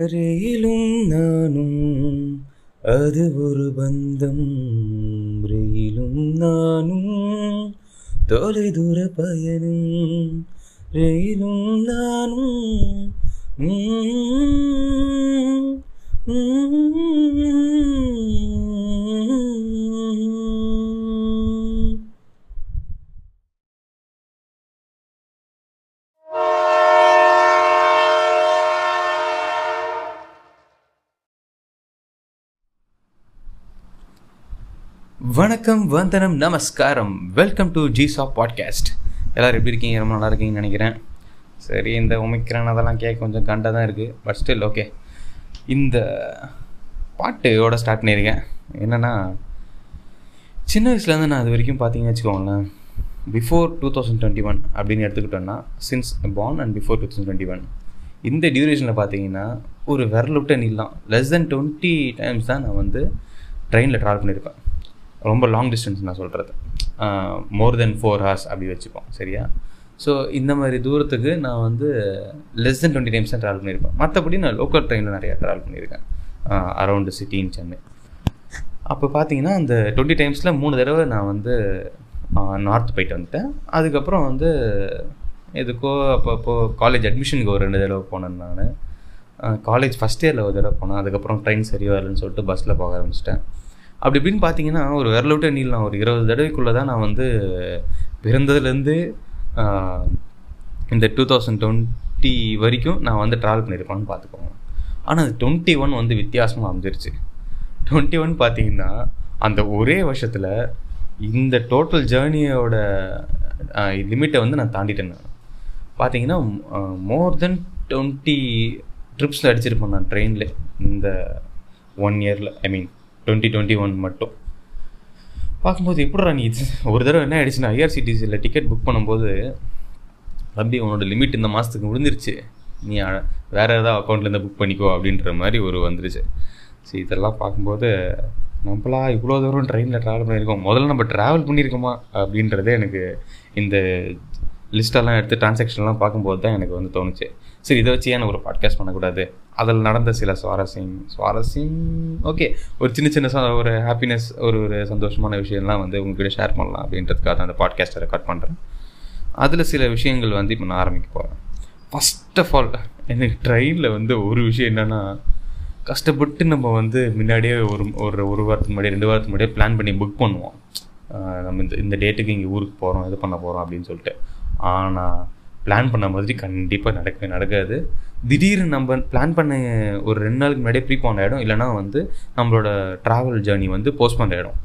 ரயிலும் நானும் அது ஒரு பந்தம் ரயிலும் நானும் தொலை தூர பயணம் ரயிலும் நானும் வணக்கம் வந்தனம் நமஸ்காரம். வெல்கம் டு ஜிசா பாட்காஸ்ட் எல்லோரும் எப்படி இருக்கீங்க? ரொம்ப நல்லா இருக்கீங்கன்னு நினைக்கிறேன். சரி இந்த உமைக்கிறேன் அதெல்லாம் கேட்க கொஞ்சம் கண்டாக தான் இருக்குது பட் ஸ்டில் ஓகே இந்த பாட்டோட ஸ்டார்ட் பண்ணியிருக்கேன். என்னென்னா சின்ன வயசுலேருந்து நான் அது வரைக்கும் பார்த்தீங்கன்னு வச்சுக்கோங்களேன். Before two thousand twenty one அப்படின்னு எடுத்துக்கிட்டோன்னா since born and before two thousand twenty one இந்த டியூரேஷனில் பார்த்தீங்கன்னா ஒரு விரல் விட்ட நீலாம் லெஸ் தென் டுவெண்ட்டி டைம்ஸ் தான் நான் வந்து ட்ரெயினில் ட்ராவல் பண்ணியிருப்பேன். ரொம்ப லாங் டிஸ்டன்ஸ் நான் சொல்கிறது மோர் தென் ஃபோர் ஹவர்ஸ் அப்படி வச்சுப்போம் சரியா? ஸோ இந்த மாதிரி தூரத்துக்கு நான் வந்து லெஸ் தென் டுவெண்ட்டி டைம்ஸ் தான் ட்ராவல் பண்ணியிருப்பேன். மற்றபடி நான் லோக்கல் ட்ரெயினில் நிறையா ட்ராவல் பண்ணியிருக்கேன். அரௌண்டு சிட்டி இன் சென்னை அப்போ பார்த்தீங்கன்னா அந்த டுவெண்ட்டி டைம்ஸில் மூணு தடவை நான் வந்து நார்த் போயிட்டு வந்துட்டேன். அதுக்கப்புறம் வந்து எதுக்கோ அப்போ அப்போது காலேஜ் அட்மிஷனுக்கு ஒரு ரெண்டு தடவை போனேன் நான். காலேஜ் ஃபஸ்ட் இயரில் ஒரு தடவை போனேன். அதுக்கப்புறம் ட்ரெயின் சரியாக வரலன்னு சொல்லிட்டு பஸ்ஸில் போக ஆரம்பிச்சிட்டேன். அப்படி இப்படின்னு பார்த்தீங்கன்னா ஒரு விரல விட்டு நீளம் ஒரு இருபது தடவைக்குள்ளே தான் நான் வந்து பிறந்ததுலேருந்து இந்த டூ தௌசண்ட் டுவெண்ட்டி வரைக்கும் நான் வந்து ட்ராவல் பண்ணியிருப்பான்னு பார்த்துக்கோங்க. ஆனால் அது டுவெண்ட்டி ஒன் வந்து வித்தியாசமாக அமைஞ்சிருச்சு. டுவெண்ட்டி ஒன் பார்த்தீங்கன்னா அந்த ஒரே வருஷத்தில் இந்த டோட்டல் ஜேர்னியோட லிமிட்டை வந்து நான் தாண்டிட்டேன் பார்த்தீங்கன்னா மோர் தென் டுவெண்ட்டி ட்ரிப்ஸில் அடிச்சிருப்பேன் நான் ட்ரெயினில் இந்த ஒன் இயரில் I mean twenty twenty one மட்டும். பார்க்கும்போது எப்படிடா நீ இது? ஒரு தடவை என்ன ஆயிடுச்சுன்னா ஐஆர்சிடிசியில் டிக்கெட் புக் பண்ணும்போது தம்பி உன்னோட லிமிட் இந்த மாதத்துக்கு முடிஞ்சிருச்சு நீ வேறு ஏதாவது அக்கௌண்ட்லேருந்து புக் பண்ணிக்கோ அப்படின்ற மாதிரி ஒரு வந்துருச்சு. சரி இதெல்லாம் பார்க்கும்போது நம்மளா இவ்வளோ தூரம் ட்ரெயினில் ட்ராவல் பண்ணியிருக்கோம். முதல்ல நம்ம ட்ராவல் பண்ணியிருக்கோமா? அப்படின்றதே எனக்கு இந்த லிஸ்ட்டெல்லாம் எடுத்து டிரான்சாக்ஷன்லாம் பார்க்கும்போது தான் எனக்கு வந்து தோணுச்சு. சரி இதை வச்சு ஏன் ஒரு பாட்காஸ்ட் பண்ணக்கூடாது? அதில் நடந்த சில சுவாரஸ்யம். சுவாரஸ்யம் ஓகே ஒரு சின்ன சின்ன ஒரு ஹாப்பினஸ் ஒரு ஒரு சந்தோஷமான விஷயம்லாம் வந்து உங்ககிட்ட ஷேர் பண்ணலாம் அப்படின்றதுக்காக தான் அந்த பாட்காஸ்ட்டை ரெக்கார்ட் பண்ணுறேன் அதில் சில விஷயங்கள் வந்து இப்போ நான் ஆரம்பிக்க போகிறேன் ஃபஸ்ட் ஆஃப் ஆல் எனக்கு ட்ரெயினில் வந்து ஒரு விஷயம் என்னென்னா கஷ்டப்பட்டு நம்ம வந்து முன்னாடியே ஒரு ஒரு ஒரு வாரத்துக்கு முன்னாடியே ரெண்டு வாரத்துக்கு முன்னாடியே பிளான் பண்ணி புக் பண்ணுவோம். நம்ம இந்த இந்த டேட்டுக்கு இங்கே ஊருக்கு போகிறோம் இது பண்ண போகிறோம் அப்படின்னு சொல்லிட்டு. ஆனால் பிளான் பண்ண மாதிரி கண்டிப்பாக நடக்கவே நடக்காது. திடீர்னு நம்ம பிளான் பண்ண ஒரு ரெண்டு நாளுக்கு முன்னாடியே ப்ரீபான் ஆகிடும் இல்லைனா வந்து நம்மளோட ட்ராவல் ஜேர்னி வந்து போஸ்ட்போன் ஆகிடும்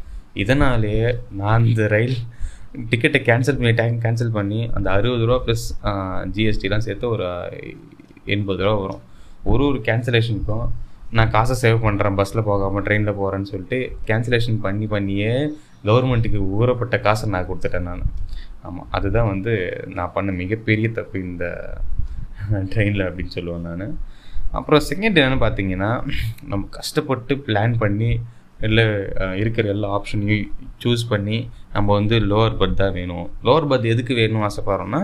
இதனாலேயே நான் இந்த ரயில் டிக்கெட்டை கேன்சல் பண்ணி டைம் கேன்சல் பண்ணி அந்த அறுபது ரூபா ப்ளஸ் ஜிஎஸ்டிலாம் சேர்த்து ஒரு எண்பது ரூபா வரும். ஒரு ஒரு கேன்சலேஷனுக்கும் நான் காசை சேவ் பண்ணுறேன் பஸ்ஸில் போகாமல் ட்ரெயினில் போகிறேன்னு சொல்லிட்டு கேன்சலேஷன் பண்ணி பண்ணியே கவர்மெண்ட்டுக்கு ஊறப்பட்ட காசை நான் கொடுத்துட்டேன் நான். ஆமாம் அதுதான் வந்து நான் பண்ண மிகப்பெரிய தப்பு இந்த ட்ரெயினில் அப்படின்னு சொல்லுவேன் நான். அப்புறம் செகண்ட் என்னென்னு பார்த்தீங்கன்னா நம்ம கஷ்டப்பட்டு பிளான் பண்ணி இல்லை இருக்கிற எல்லா ஆப்ஷனையும் சூஸ் பண்ணி நம்ம வந்து லோவர் பர்த் தான் வேணும். லோவர் பர்த் எதுக்கு வேணும்னு ஆசைப்படுறோன்னா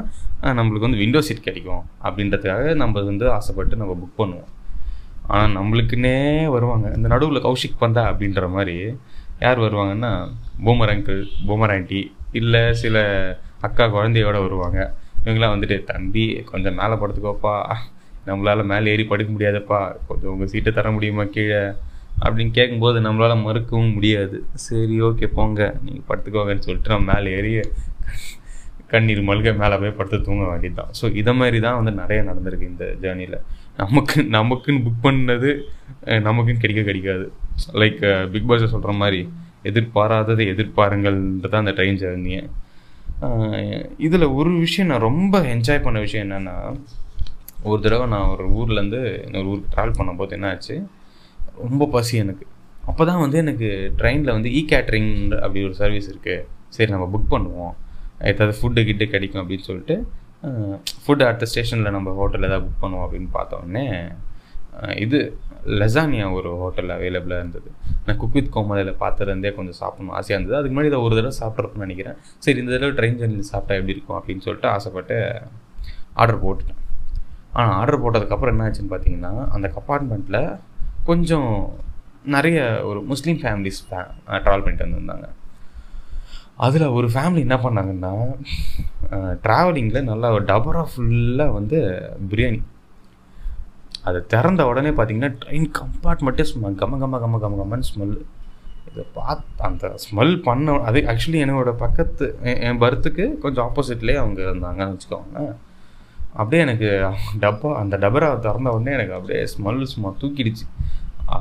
நம்மளுக்கு வந்து விண்டோ சீட் கிடைக்கும். அப்படின்றதுக்காக நம்ம வந்து ஆசைப்பட்டு நம்ம புக் பண்ணுவோம். ஆனால் நம்மளுக்குன்னே வருவாங்க. இந்த நடுவில் கௌஷிக் பந்தா அப்படின்ற மாதிரி யார் வருவாங்கன்னா பூமர் அங்கிள் பூமர் ஆண்டி இல்லை சில அக்கா குழந்தையோட வருவாங்க. இவங்களாம் வந்துட்டு தம்பி கொஞ்சம் மேலே படுத்துக்கோப்பா. நம்மளால் மேலே ஏறி படுக்க முடியாதப்பா. கொஞ்சம் உங்கள் சீட்டை தர முடியுமா கீழே? அப்படின்னு கேட்கும்போது நம்மளால் மறுக்கவும் முடியாது. சரி ஓகே போங்க. நீங்கள் படுத்துக்கோங்கன்னு சொல்லிட்டு நம்ம மேலே ஏறி கண்ணீர் மல்க மேலே போய் படுத்து தூங்க வேண்டியது தான் ஸோ இதை மாதிரி தான் வந்து நிறைய நடந்திருக்கு இந்த ஜேர்னியில் நமக்கு நமக்குன்னு புக் பண்ணது நமக்குன்னு கிடைக்க கிடைக்காது. லைக் பிக் பாஸை சொல்கிற மாதிரி எதிர்பாராததை எதிர்பாருங்கள்ன்றது அந்த ட்ரெயின் ஜேர்னியை இதில் ஒரு விஷயம் நான் ரொம்ப என்ஜாய் பண்ண விஷயம் என்னென்னா ஒரு தடவை நான் ஒரு ஊர்லேருந்து இன்னொரு ஊருக்கு ட்ராவல் பண்ணும்போது என்ன ஆச்சு ரொம்ப பசி எனக்கு. அப்போ தான் வந்து எனக்கு ட்ரெயினில் வந்து இ கேட்ரிங் அப்படி ஒரு சர்வீஸ் இருக்குது சரி நம்ம புக் பண்ணுவோம். ஏதாவது ஃபுட்டு கிட்டு கிடைக்கும் அப்படின்னு சொல்லிட்டு ஃபுட் அடுத்த ஸ்டேஷனில் நம்ம ஹோட்டலில் ஏதாவது புக் பண்ணுவோம் அப்படின்னு பார்த்தோன்னே இது லெசானியா ஒரு ஹோட்டலில் அவைலபிளாக இருந்தது. நான் குக் வித் கோமலையில் பார்த்துருந்தே கொஞ்சம் சாப்பிடணும் ஆசையாக இருந்தது. அதுக்கு முன்னாடி இதை ஒரு தடவை சாப்பிட்றப்பன்னு நினைக்கிறேன். சரி இந்த தடவை ட்ரெயின் ஜர்னியில் சாப்பிட்டா எப்படி இருக்கும் அப்படின்னு சொல்லிட்டு ஆசைப்பட்டு ஆர்டர் போட்டுட்டேன். ஆனால் ஆர்டர் போட்டதுக்கப்புறம் என்ன ஆச்சுன்னு பார்த்தீங்கன்னா அந்த கம்பார்ட்மெண்ட்டில் கொஞ்சம் நிறைய ஒரு முஸ்லீம் ஃபேமிலிஸ் ட்ராவல் பண்ணிட்டு வந்திருந்தாங்க. அதில் ஒரு ஃபேமிலி என்ன பண்ணாங்கன்னா ட்ராவலிங்கில் நல்லா ஒரு டபரா ஃபுல்லாக வந்து பிரியாணி அதை திறந்த உடனே பார்த்தீங்கன்னா ட்ரெயின் கம்பார்ட்மெண்ட்டே சும்மா கம கம கம கம கமன்னு ஸ்மெல் இதை பார்த்து அந்த ஸ்மெல் பண்ண அது ஆக்சுவலி என்னோட பக்கத்து என் என் பர்த்துக்கு கொஞ்சம் ஆப்போசிட்லேயே அவங்க இருந்தாங்கன்னு வச்சுக்கோங்க அப்படியே எனக்கு டப்பா அந்த டபரா திறந்த உடனே எனக்கு அப்படியே ஸ்மெல் சும்மா தூக்கிடுச்சு. ஆ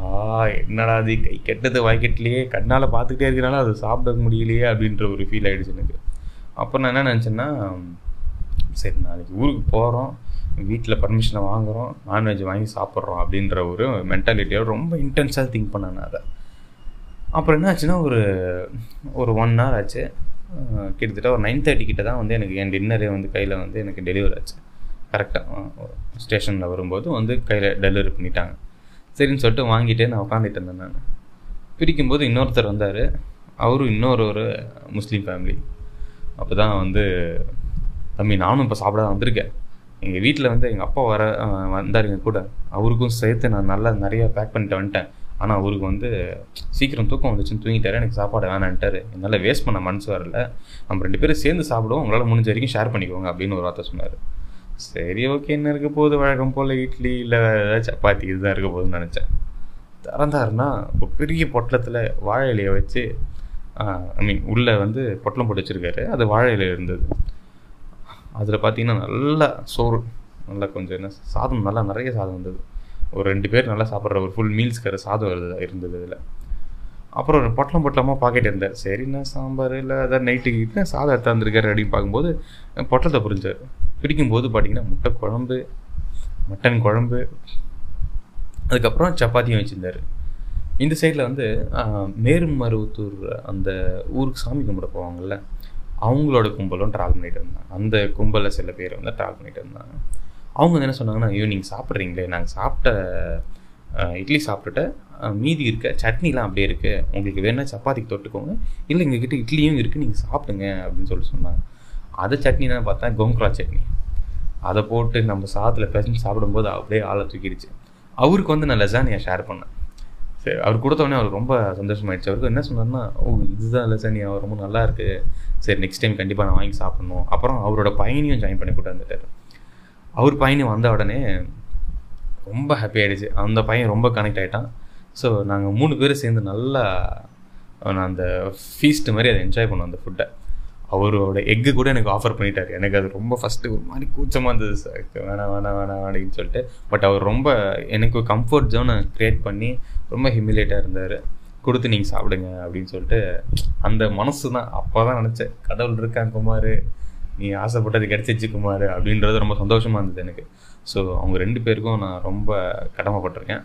என்னடா அது கை கெட்டது வாய்க்கெட்லையே கண்ணால் பார்த்துக்கிட்டே இருக்கிறனால அது சாப்பிட முடியலையே அப்படின்ற ஒரு ஃபீல் ஆகிடுச்சு எனக்கு. அப்போ நான் என்ன நினச்சேன்னா சரி நாளைக்கு ஊருக்கு போகிறோம் வீட்டில் பர்மிஷனை வாங்குகிறோம் நான்வெஜ் வாங்கி சாப்பிட்றோம் அப்படின்ற ஒரு மென்டாலிட்டியோட ரொம்ப இன்டென்ஸாக திங்க் பண்ணேன் நான் அதை. அப்புறம் என்ன ஆச்சுன்னா ஒரு ஒரு ஒன் ஹவர் ஆச்சு. கிட்டத்தட்ட ஒரு நைன் தேர்ட்டி கிட்ட தான் வந்து எனக்கு என் டின்னரே வந்து கையில் வந்து எனக்கு டெலிவரி ஆச்சு. கரெக்டாக ஸ்டேஷனில் வரும்போது வந்து கையில் டெலிவரி பண்ணிட்டாங்க. சரின்னு சொல்லிட்டு வாங்கிட்டு நான் உட்காந்துட்டு இருந்தேன் நான். பிரிக்கும்போது இன்னொருத்தர் வந்தார். அவரும் இன்னொரு ஒரு முஸ்லீம் ஃபேமிலி அப்போ தான் வந்து தம்பி நானும் இப்போ சாப்பிட தான் வந்திருக்கேன். எங்கள் வீட்டில் வந்து எங்கள் அப்பா வர வந்தார் எங்கள் கூட. அவருக்கும் சேர்த்து நான் நல்லா நிறைய பேக் பண்ணிட்டு வந்துட்டேன். ஆனால் அவருக்கு வந்து சீக்கிரம் தூக்கம் வந்துச்சுன்னு தூங்கிட்டாரு. எனக்கு சாப்பாடு வேணான்ட்டார். என்னால் வேஸ்ட் பண்ண மனசு வரல. நம்ம ரெண்டு பேரும் சேர்ந்து சாப்பிடுவோம். உங்களால் முடிஞ்ச வரைக்கும் ஷேர் பண்ணிக்கோங்க அப்படின்னு ஒரு வார்த்தை சொன்னார். சரி ஓகே என்ன இருக்க போகுது? வழக்கம் போல் இட்லி இல்லை ஏதாவது சப்பாத்தி இதுதான் இருக்க போகுதுன்னு நினச்சேன். திறந்தாருன்னா ஒரு பெரிய பொட்டலத்தில் வாழை இலையை வச்சு ஐ மீன் உள்ளே வந்து பொட்டலம் போட்டு வச்சுருக்காரு. அது வாழை இலையில் இருந்தது. அதில் பார்த்தீங்கன்னா நல்லா சோறு நல்லா கொஞ்சம் என்ன சாதம் நல்லா நிறைய சாதம் இருந்தது. ஒரு ரெண்டு பேர் நல்லா சாப்பிட்ற ஒரு ஃபுல் மீல்ஸ்க்கார சாதம் இருந்தது இதில். அப்புறம் ஒரு பொட்டலம் பொட்டலமாக பாக்கெட் இருந்தார் சரிண்ணா சாம்பார் இல்லை அதான் நைட்டுக்கு சாதம் எடுத்தாந்துருக்காரு அப்படின்னு பார்க்கும்போது பொட்டலத்தை புரிஞ்சார். பிடிக்கும்போது பார்த்தீங்கன்னா முட்டை குழம்பு மட்டன் குழம்பு அதுக்கப்புறம் சப்பாத்தியும் வச்சுருந்தாரு. இந்த சைடில் வந்து மேருமருவத்தூர் அந்த ஊருக்கு சாமி கும்பிட போவாங்கள்ல அவங்களோட கும்பலும் ட்ராவல் பண்ணிட்டு இருந்தாங்க அந்த கும்பலில் சில பேர் வந்து ட்ராவல் பண்ணிட்டு இருந்தாங்க அவங்க வந்து என்ன சொன்னாங்கன்னா ஐயோ நீங்கள் சாப்பிட்றீங்களே நாங்கள் சாப்பிட்ட இட்லி சாப்பிட்டுட்டு மீதி இருக்க சட்னிலாம் அப்படியே இருக்குது உங்களுக்கு வேணால் சப்பாத்திக்கு தொட்டுக்கோங்க. இல்லை எங்ககிட்ட இட்லியும் இருக்குது நீங்கள் சாப்பிடுங்க அப்படின்னு சொல்லி சொன்னாங்க. அது சட்னி தான் பார்த்தா கோங்கரா சட்னி. அதை போட்டு நம்ம சாதத்தில் பேசி சாப்பிடும்போது அப்படியே ஆளை தூக்கிடுச்சு. அவருக்கு வந்து நான் லெசானியா ஷேர் பண்ணேன். சரி அவர் கொடுத்த உடனே அவருக்கு ரொம்ப சந்தோஷமாயிடுச்சு. அவருக்கு என்ன சொன்னார்னா ஓ இதுதான் லெசானியா ரொம்ப நல்லா இருக்கு. சரி நெக்ஸ்ட் டைம் கண்டிப்பாக நான் வாங்கி சாப்பிட்ணும். அப்புறம் அவரோட பையனையும் ஜாயின் பண்ணி கூட்டு வந்துட்டார். அவர் பையனி வந்த உடனே ரொம்ப ஹாப்பி ஆகிடுச்சு அந்த பையன் ரொம்ப கனெக்ட் ஆகிட்டான் ஸோ நாங்கள் மூணு பேரும் சேர்ந்து நல்லா நான் அந்த ஃபீஸ்ட்டு மாதிரி அதை என்ஜாய் பண்ணோம் அந்த ஃபுட்டை அவரோட எக்கு கூட எனக்கு ஆஃபர் பண்ணிட்டார். எனக்கு அது ரொம்ப ஃபஸ்ட்டு ஒரு மாதிரி கூச்சமாக இருந்தது சார் வேணாம் வேணாம் வேணாம் அப்படின்னு சொல்லிட்டு. பட் அவர் ரொம்ப எனக்கு கம்ஃபர்ட் ஜோனை க்ரியேட் பண்ணி ரொம்ப ஹிமிலேட்டாக இருந்தார். கொடுத்து நீங்கள் சாப்பிடுங்க அப்படின்னு சொல்லிட்டு அந்த மனசு தான் அப்போ தான் நினச்சேன். கடவுள் இருக்கான் குமார். நீ ஆசைப்பட்டது கிடச்சிச்சு குமார் அப்படின்றது ரொம்ப சந்தோஷமாக இருந்தது எனக்கு. ஸோ அவங்க ரெண்டு பேருக்கும் நான் ரொம்ப கடமைப்பட்டிருக்கேன்.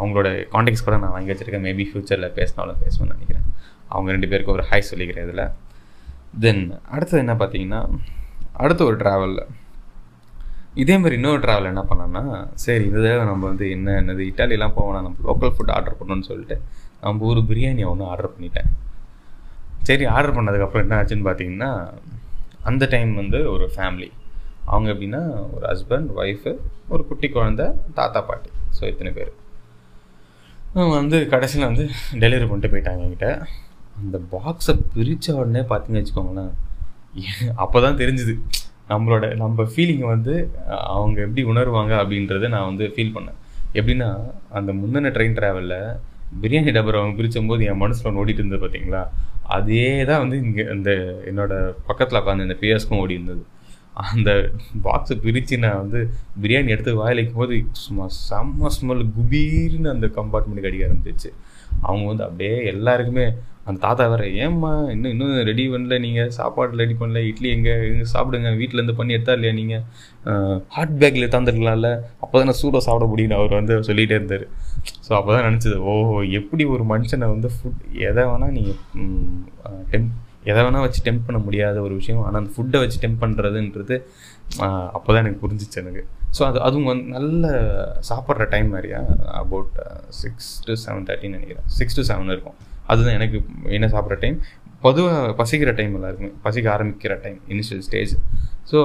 அவங்களோட காண்டாக்ட்ஸ் கூட நான் வாங்கி வச்சிருக்கேன். மேபி ஃப்யூச்சரில் பேசினாலும் பேசுவேன்னு நினைக்கிறேன். அவங்க ரெண்டு பேருக்கும் ஒரு ஹாய் சொல்லிக்கிறேன் இதில். தென் அடுத்தது என்ன பார்த்தீங்கன்னா அடுத்த ஒரு ட்ராவலில் இதே மாதிரி இன்னொரு ட்ராவல் என்ன பண்ணேன்னா சரி இந்த தடவை நம்ம வந்து என்ன என்னது இட்டாலியெலாம் போவோம்னா நம்ம லோக்கல் ஃபுட் ஆர்டர் பண்ணணும்னு சொல்லிட்டு நம்ம ஒரு பிரியாணி ஒன்று ஆர்டர் பண்ணிட்டேன். சரி ஆர்டர் பண்ணதுக்கப்புறம் என்ன ஆச்சுன்னு பார்த்தீங்கன்னா அந்த டைம் வந்து ஒரு ஃபேமிலி அவங்க எப்படின்னா ஒரு ஹஸ்பண்ட் ஒய்ஃபு ஒரு குட்டி குழந்த தாத்தா பாட்டி. ஸோ இத்தனை பேர். வந்து கடைசியில் வந்து டெலிவரி பண்ணிட்டு போயிட்டாங்க என்கிட்ட. அந்த பாக்ஸை பிரித்த உடனே பார்த்தீங்கன்னு வச்சுக்கோங்களேன் அப்போ தான் தெரிஞ்சுது. நம்மளோட நம்ம ஃபீலிங்கை வந்து அவங்க எப்படி உணர்வாங்க அப்படின்றத நான் வந்து ஃபீல் பண்ணேன். எப்படின்னா அந்த முந்தின ட்ரெயின் ட்ராவலில் பிரியாணி டபர் அவங்க பிரிச்சும் போது என் மனசில் ஒன்று ஓடிட்டு இருந்தது பார்த்தீங்களா அதே தான் வந்து இங்கே இந்த என்னோட பக்கத்தில் உட்காந்து இந்த பிஎஸ்க்கும் ஓடி இருந்தது. அந்த பாக்ஸை பிரித்து நான் வந்து பிரியாணி எடுத்து வாயிலைக்கும் போது சும்மா செம்ம ஸ்மெல் குபீர்னு அந்த கம்பார்ட்மெண்ட்டுக்கு அடிக்க ஆரம்பிச்சிச்சு. அவங்க வந்து அப்படியே எல்லாருக்குமே அந்த தாத்தா வேற ஏம்மா இன்னும் இன்னும் ரெடி பண்ணல நீங்கள் சாப்பாடு ரெடி பண்ணல? இட்லி எங்கே? எங்கே சாப்பிடுங்க? வீட்டிலேருந்து பண்ணி எடுத்தா இல்லையா நீங்கள் ஹாட் பேக்கில் தந்துருக்கலாம்ல. அப்போ தான் சூடாக சாப்பிட முடியும்னு அவர் வந்து சொல்லிகிட்டே இருந்தார். ஸோ அப்போ தான் நினச்சது ஓ எப்படி ஒரு மனுஷனை வந்து ஃபுட் எதை வேணால் நீங்கள் டெம்ப் எதை வேணால் வச்சு டெம்ப் பண்ண முடியாத ஒரு விஷயம் ஆனால் அந்த ஃபுட்டை வச்சு டெம்ப் பண்ணுறதுன்றது அப்போ தான் எனக்கு புரிஞ்சிச்சு எனக்கு. ஸோ அது அதுவும் வந்து நல்ல சாப்பிட்ற டைம் மாதிரியா? அபவுட் சிக்ஸ் டு செவன் தேர்ட்டின்னு நினைக்கிறேன். சிக்ஸ் டு செவன் இருக்கும். அதுதான் எனக்கு என்ன சாப்பிட்ற டைம் பொதுவாக பசிக்கிற டைம் எல்லாருக்குமே பசிக்க ஆரம்பிக்கிற டைம் இனிஷியல் ஸ்டேஜ் ஸோ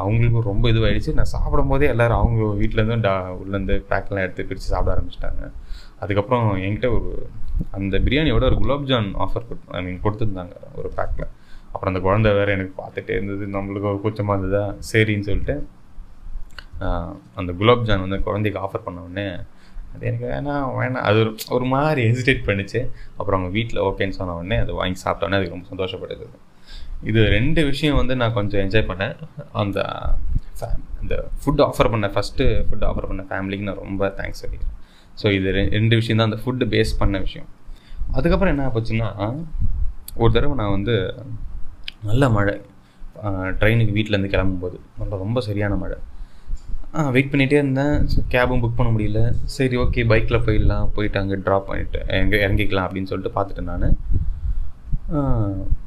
அவங்களுக்கு ரொம்ப இதுவாகிடுச்சு நான் சாப்பிடும் போதே எல்லோரும் அவங்க வீட்டிலேருந்து டா உள்ளேருந்து பேக்கெலாம் எடுத்து பிரித்து சாப்பிட ஆரம்பிச்சிட்டாங்க. அதுக்கப்புறம் என்கிட்ட ஒரு அந்த பிரியாணியோட ஒரு குலாப்ஜான் ஆஃபர் ஐ மீன் கொடுத்துருந்தாங்க ஒரு பேக்கில் அப்புறம் அந்த குழந்தை வேறு எனக்கு பார்த்துட்டே இருந்தது. நம்மளுக்கு ஒரு கூச்சமாக இருந்ததா? சரின்னு சொல்லிட்டு அந்த குலாப்ஜான் வந்து குழந்தைக்கு ஆஃபர் பண்ண உடனே அது எனக்கு வேணாம் வேணாம். அது ஒரு ஒரு மாதிரி ஹெசிடேட் பண்ணிச்சு. அப்புறம் அவங்க வீட்டில் ஓகேன்னு சொன்ன உடனே அது வாங்கி சாப்பிட்டோன்னே அதுக்கு ரொம்ப சந்தோஷப்பட்டது. இது ரெண்டு விஷயம் வந்து நான் கொஞ்சம் என்ஜாய் பண்ணேன். அந்த அந்த ஃபுட் ஆஃபர் பண்ண ஃபஸ்ட்டு ஃபுட் ஆஃபர் பண்ண ஃபேமிலிக்கு நான் ரொம்ப தேங்க்ஸ் சொல்லிக்கிறேன் ஸோ இது ரெ- ரெண்டு விஷயம் தான். அந்த ஃபுட்டு பேஸ் பண்ண விஷயம். அதுக்கப்புறம் என்ன போச்சுன்னா ஒரு தடவை நான் வந்து நல்ல மழை ட்ரெயினுக்கு வீட்டிலேருந்து கிளம்பும்போது நல்ல ரொம்ப சரியான மழை. ஆ வெயிட் பண்ணிகிட்டே இருந்தேன். கேபும் புக் பண்ண முடியல. சரி ஓகே பைக்கில் போயிடலாம். போயிட்டு அங்கே ட்ராப் பண்ணிட்டு எங்கே இறங்கிக்கலாம் அப்படின்னு சொல்லிட்டு பார்த்துட்டு நான்.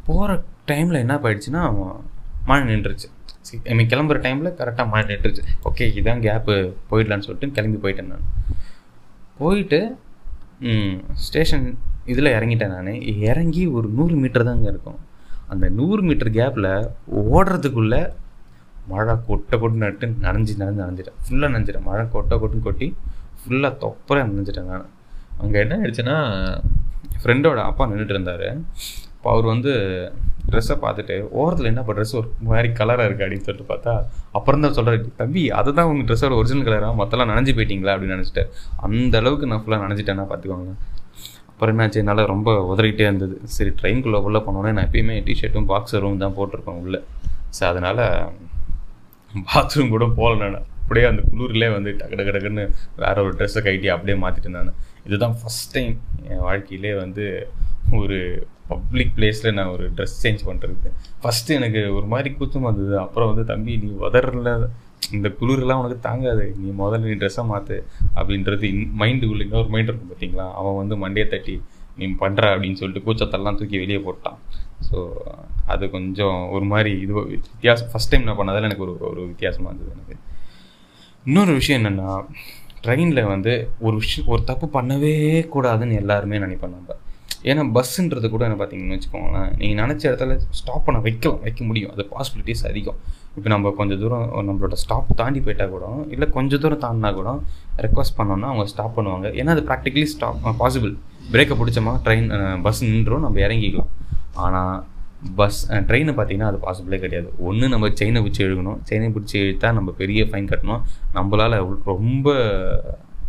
போகிற டைமில் என்ன போயிடுச்சுன்னா மழை நின்றுச்சு. ஐ மீன் கிளம்புற டைமில் கரெக்டாக மழை நின்றுச்சு. ஓகே இதான் கேப்பு போயிடலான்னு சொல்லிட்டு கிளம்பி போயிட்டேன் நான். போயிட்டு ஸ்டேஷன் இதில் இறங்கிட்டேன் நான். இறங்கி ஒரு நூறு மீட்டர் தான் அங்கே இருக்கும். அந்த நூறு மீட்டர் கேப்பில் ஓடுறதுக்குள்ளே மழை கொட்டை கொட்டு நட்டு நனைஞ்சு நனைஞ்சு நனைஞ்சிட்டேன். ஃபுல்லாக நனைஞ்சிட்டேன். மழை கொட்டை கொட்டுன்னு கொட்டி ஃபுல்லாக தொப்பராக நனைஞ்சிட்டேன் நான். அங்கே என்ன ஆயிடுச்சுன்னா ஃப்ரெண்டோட அப்பா நின்றுட்டு இருந்தார். இப்போ அவர் வந்து ட்ரெஸ்ஸை பார்த்துட்டு ஓரத்தில் என்ன ட்ரெஸ் ஒரு மாதிரி கலராக இருக்குது அப்படின்னு சொல்லிட்டு பார்த்தா அப்புறம் தான் சொல்கிறாரு தம்பி அதுதான் உங்கள் ட்ரெஸ்ஸோட ஒரிஜினல் கலராக மற்றெல்லாம் நனைஞ்சு போயிட்டீங்களா? அப்படின்னு நினச்சிட்டு அந்த அளவுக்கு நான் ஃபுல்லாக நினச்சிட்டேன்னா பார்த்துக்கோங்க அப்புறம் என்னாச்சு என்னால் ரொம்ப உதறிக்கிட்டே இருந்தது. சரி ட்ரெயின்குள்ளே உள்ளே போனோன்னே நான் எப்பயுமே டிஷர்ட்டும் பாக்ஸரும் தான் போட்டிருப்பேன் உள்ளே. ஸோ அதனால் பாத்ரூம் கூட போகல நான். அப்படியே அந்த குளிர்லேயே வந்து டக்கு டக்கு டக்குன்னு வேற ஒரு ட்ரெஸ்ஸை கைட்டி அப்படியே மாற்றிட்டு நான். இதுதான் ஃபஸ்ட் டைம் என் வாழ்க்கையிலே வந்து ஒரு பப்ளிக் பிளேஸில் நான் ஒரு ட்ரெஸ் சேஞ்ச் பண்ணுறது ஃபஸ்ட்டு எனக்கு ஒரு மாதிரி கூச்சமாக இருந்தது. அப்புறம் வந்து தம்பி நீ உதறல. இந்த குளிர்லாம் உனக்கு தாங்காது. நீ முதல்ல நீ ட்ரெஸ்ஸை மாற்று அப்படின்றது இன் மைண்டுக்குள்ள இன்னொரு மைண்ட் இருக்கும் பார்த்தீங்களா அவன் வந்து மண்டையை தட்டி நீ பண்ணுற அப்படின்னு சொல்லிட்டு கூச்சத்தெல்லாம் தூக்கி வெளியே போட்டான். ஸோ அது கொஞ்சம் ஒரு மாதிரி இது வித்தியாசம். ஃபஸ்ட் டைம் நான் பண்ணதில் எனக்கு ஒரு ஒரு வித்தியாசமாக இருந்தது எனக்கு. இன்னொரு விஷயம் என்னென்னா ட்ரெயினில் வந்து ஒரு விஷயம் ஒரு தப்பு பண்ணவே கூடாதுன்னு எல்லாருமே நினைப்பேன் நம்ம ஏன்னா பஸ்ஸுன்றது கூட என்ன பார்த்தீங்கன்னு வச்சுக்கோங்களேன் நீங்கள் நினச்ச இடத்துல ஸ்டாப் பண்ண வைக்கலாம் வைக்க முடியும். அது பாசிபிலிட்டிஸ் அதிகம். இப்போ நம்ம கொஞ்சம் தூரம் நம்மளோட ஸ்டாப் தாண்டி போயிட்டா கூட இல்லை கொஞ்சம் தூரம் தாண்டினா கூட ரெக்வஸ்ட் பண்ணோம்னா அவங்க ஸ்டாப் பண்ணுவாங்க. ஏன்னா அது ப்ராக்டிக்கலி ஸ்டாப் பாசிபிள் பிரேக்கை பிடிச்சோமா ட்ரெயின் பஸ் நின்றோம் நம்ம இறங்கிக்கலாம். ஆனால் பஸ் ட்ரெயினை பார்த்தீங்கன்னா அது பாசிபிளே கிடையாது. ஒன்று நம்ம செயினை பிடிச்சி எழுகணும் செயினை பிடிச்சி இழுத்தா நம்ம பெரிய ஃபைன் கட்டணும். நம்மளால் ரொம்ப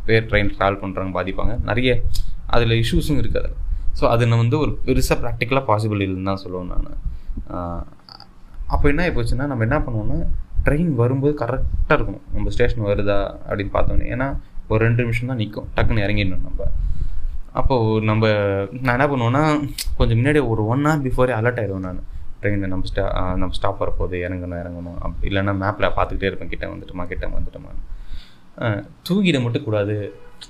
பேர் ட்ரெயின் ட்ராவல் பண்ணுறவங்க பாதிப்பாங்க. நிறைய அதில் இஷ்யூஸும் இருக்குது. அதில் ஸோ அது நான் வந்து ஒரு பெருசாக ப்ராக்டிக்கலாக பாசிபிள் இல்லைன்னு தான் சொல்லுவேன் நான். அப்போ என்ன போச்சுன்னா நம்ம என்ன பண்ணுவோம்னா ட்ரெயின் வரும்போது கரெக்டாக இருக்கணும். நம்ம ஸ்டேஷன் வருதா அப்படின்னு பார்த்தோன்னே ஏன்னா ஒரு ரெண்டு நிமிஷம் தான் நிற்கும் டக்குன்னு இறங்கிடணும் நம்ம. அப்போது நம்ம நான் என்ன பண்ணுவேன்னா கொஞ்சம் முன்னாடி ஒரு ஒன் ஹவர் பிஃபோரே அலர்ட் ஆகிடுவேன் நான். ட்ரெயினில் நம்ம ஸ்டா நம்ம ஸ்டாப் வரப்போகுது இறங்கணும் இறங்கணும். அப் இல்லைன்னா மேப்பில் பார்த்துக்கிட்டே இருப்பேன் கிட்ட வந்துட்டுமா கிட்ட வந்துட்டுமா தூங்கிட மட்டும் கூடாது.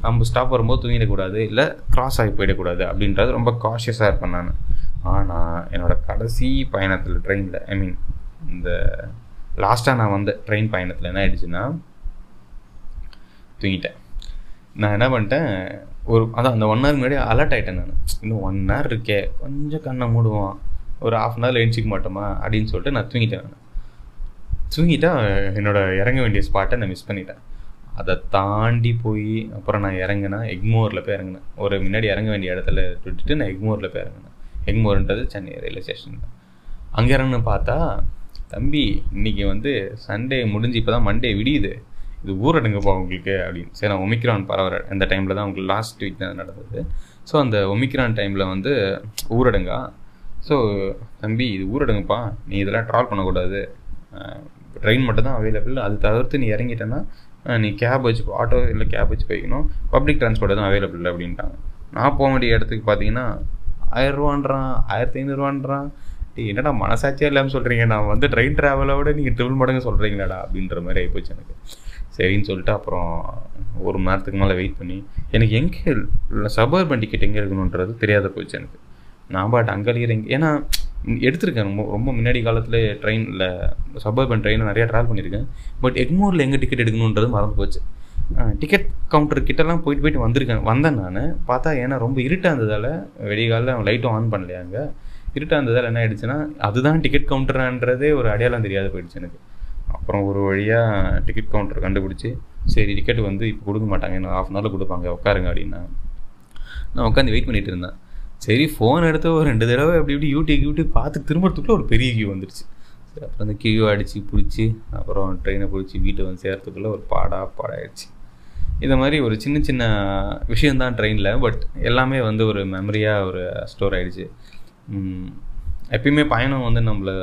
நம்ம ஸ்டாப் வரும்போது தூங்கிடக்கூடாது இல்லை கிராஸ் ஆகி போயிடக்கூடாது அப்படின்றது ரொம்ப காஷியஸாக இருப்பேன் நான். ஆனால் என்னோடய கடைசி பயணத்தில் ட்ரெயினில் ஐ மீன் இந்த லாஸ்ட்டாக நான் வந்த ட்ரெயின் பயணத்தில் என்ன ஆயிடுச்சுன்னா தூங்கிட்டேன். நான் என்ன பண்ணிட்டேன் ஒரு அதான் அந்த ஒன் ஹவர் முன்னாடி அலர்ட் ஆகிட்டேன் நான். இன்னும் ஒன் ஹவர் இருக்கே. கொஞ்சம் கண்ணை மூடுவான் ஒரு ஆஃப் அன் ஹவர் எழுச்சிக்க மாட்டோமா? அப்படின்னு சொல்லிட்டு நான் தூங்கிட்டேன் நான். தூங்கிட்டா என்னோட இறங்க வேண்டிய ஸ்பாட்டை நான் மிஸ் பண்ணிட்டேன். அதை தாண்டி போய் அப்புறம் நான் இறங்கினேன் எக்மோரில் போய் இறங்கினேன். ஒரு முன்னாடி இறங்க வேண்டிய இடத்துல விட்டுட்டு நான் எக்மோரில் போய் இறங்கினேன். எக்மோர்ன்றது சென்னை ரயில்வே ஸ்டேஷன் அங்கே இறங்குன்னு பார்த்தா தம்பி இன்றைக்கி வந்து சண்டே முடிஞ்சு இப்போ தான் மண்டே விடியுது. இது ஊரடங்குப்பா உங்களுக்கு அப்படின்னு. சரி நான் ஒமிக்ரான் பரவாயில்ல அந்த டைமில் தான் உங்களுக்கு லாஸ்ட் வீக் தான் நடந்தது. ஸோ அந்த ஒமிக்ரான் டைமில் வந்து ஊரடங்கா? ஸோ தம்பி இது ஊரடங்குப்பா. நீ இதெல்லாம் ட்ராவல் பண்ணக்கூடாது. ட்ரெயின் மட்டும் தான் அவைலபிள் அது தவிர்த்து நீ இறங்கிட்டேன்னா நீ கேப் வச்சு ஆட்டோ இல்லை கேப் வச்சு போய்க்கணும். பப்ளிக் டிரான்ஸ்போர்ட் தான் அவைலபிள் அப்படின்ட்டாங்க. நான் போக வேண்டிய இடத்துக்கு பார்த்தீங்கன்னா ஆயிரரூவான்றான் ஆயிரத்தி ஐநூறுவான்றான் என்னடா மனசாட்சியாக இல்லாமல் சொல்கிறீங்க நான் வந்து ட்ரெயின் ட்ராவலோட நீங்கள் ட்ரிபிள் மடங்கு சொல்கிறீங்களாடா அப்படின்ற மாதிரி ஆகிப்போச்சு எனக்கு. சரின்னு சொல்லிட்டு அப்புறம் ஒரு மணி நேரத்துக்கு மேலே வெயிட் பண்ணி எனக்கு எங்கே சபர்பன் டிக்கெட் எங்கே இருக்கணுன்றது தெரியாத போச்சு எனக்கு. நான் பாட்டு அங்கேயே இங்கே ஏன்னா எடுத்திருக்கேன் ரொம்ப ரொம்ப முன்னாடி காலத்தில் ட்ரெயினில் சபர்பன் ட்ரெயினில் நிறையா ட்ராவல் பண்ணியிருக்கேன். பட் எக்மோரில் எங்கே டிக்கெட் எடுக்கணுன்றது மறந்து போச்சு. டிக்கெட் கவுண்டர் கிட்டலாம் போயிட்டு போயிட்டு வந்திருக்கேன். வந்தேன் நான். பார்த்தா ஏன்னா ரொம்ப இருட்டாக இருந்ததால் வெடிகாலில் லைட்டும் ஆன் பண்ணலையாங்க இருட்டாக இருந்ததால் என்ன ஆயிடுச்சுன்னா அதுதான் டிக்கெட் கவுண்டர்ன்றதே ஒரு அடையாளம் தெரியாத போயிடுச்சு எனக்கு. அப்புறம் ஒரு வழியாக டிக்கெட் கவுண்டர் கண்டுபிடிச்சி சரி டிக்கெட் வந்து இப்போ கொடுக்க மாட்டாங்க இன்னும் ஹாஃப் அன் ஹவரில் கொடுப்பாங்க உட்காருங்க அப்படின்னா. நான் உட்காந்து வெயிட் பண்ணிட்டு இருந்தேன். சரி ஃபோன் எடுத்து ஒரு ரெண்டு தடவை அப்படி இப்படி யூடியூப் யூடியூப் பார்த்து திரும்பறதுக்குள்ளே ஒரு பெரிய கியூ வந்துடுச்சு சரி அப்புறம் அந்த கியூ அடித்து பிடிச்சி அப்புறம் ட்ரெயினை பிடிச்சி வீட்டை வந்து சேர்த்துக்குள்ளே ஒரு பாடா பாடாயிடுச்சு. இந்த மாதிரி ஒரு சின்ன சின்ன விஷயந்தான் ட்ரெயினில் பட் எல்லாமே வந்து ஒரு மெமரியாக ஒரு ஸ்டோர் ஆகிடுச்சு எப்பயுமே பயணம் வந்து நம்மளை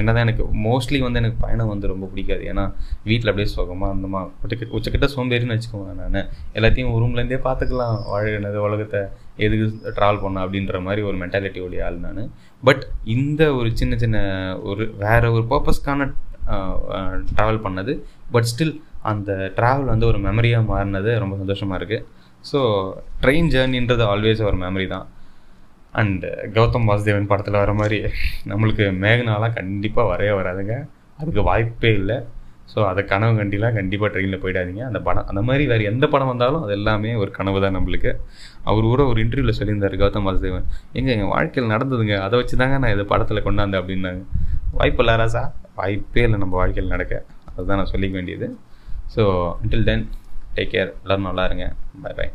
என்னதான் எனக்கு மோஸ்ட்லி வந்து எனக்கு பயணம் வந்து ரொம்ப பிடிக்காது. ஏன்னா வீட்டில் அப்படியே சுகமாக அந்தமா உச்சக்கிட்ட உச்சக்கிட்ட சோம்பேறின்னு வச்சுக்கோங்க நான். எல்லாத்தையும் ரூம்லேருந்தே பார்த்துக்கலாம் வாழனது உலகத்தை எதுக்கு ட்ராவல் பண்ண அப்படின்ற மாதிரி ஒரு மென்டாலிட்டி உடைய ஆள் நான். பட் இந்த ஒரு சின்ன சின்ன ஒரு வேற ஒரு பர்பஸ்க்கான ட்ராவல் பண்ணது. பட் ஸ்டில் அந்த ட்ராவல் வந்து ஒரு மெமரியாக மாறினது ரொம்ப சந்தோஷமாக இருக்குது ஸோ ட்ரெயின் ஜேர்னின்றது ஆல்வேஸ் ஒரு மெமரி தான். அண்டு கௌதம் வாசுதேவன் படத்தில் வர மாதிரி நம்மளுக்கு மேகனாலாம் கண்டிப்பாக வரவே வராதுங்க. அதுக்கு வாய்ப்பே இல்லை. ஸோ அதை கனவு கண்டிலாம் கண்டிப்பாக ட்ரெயினில் போயிடாதீங்க. அந்த படம் அந்த மாதிரி வேறு எந்த படம் வந்தாலும் அது எல்லாமே ஒரு கனவு தான் நம்மளுக்கு. அவர் கூட ஒரு இன்டர்வியூவில் சொல்லியிருந்தார் கௌதம் வாசுதேவன். எங்கே எங்கள் வாழ்க்கையில் நடந்ததுங்க. அதை வச்சு தாங்க நான் இதை படத்தில் கொண்டாந்தேன் அப்படின்னாங்க. வாய்ப்பு இல்லை ராசா. வாய்ப்பே இல்லை நம்ம வாழ்க்கையில் நடக்க. அதுதான் நான் சொல்லிக்க வேண்டியது. So until then take care எல்லோரும் நல்லா இருங்க. பாய் பாய்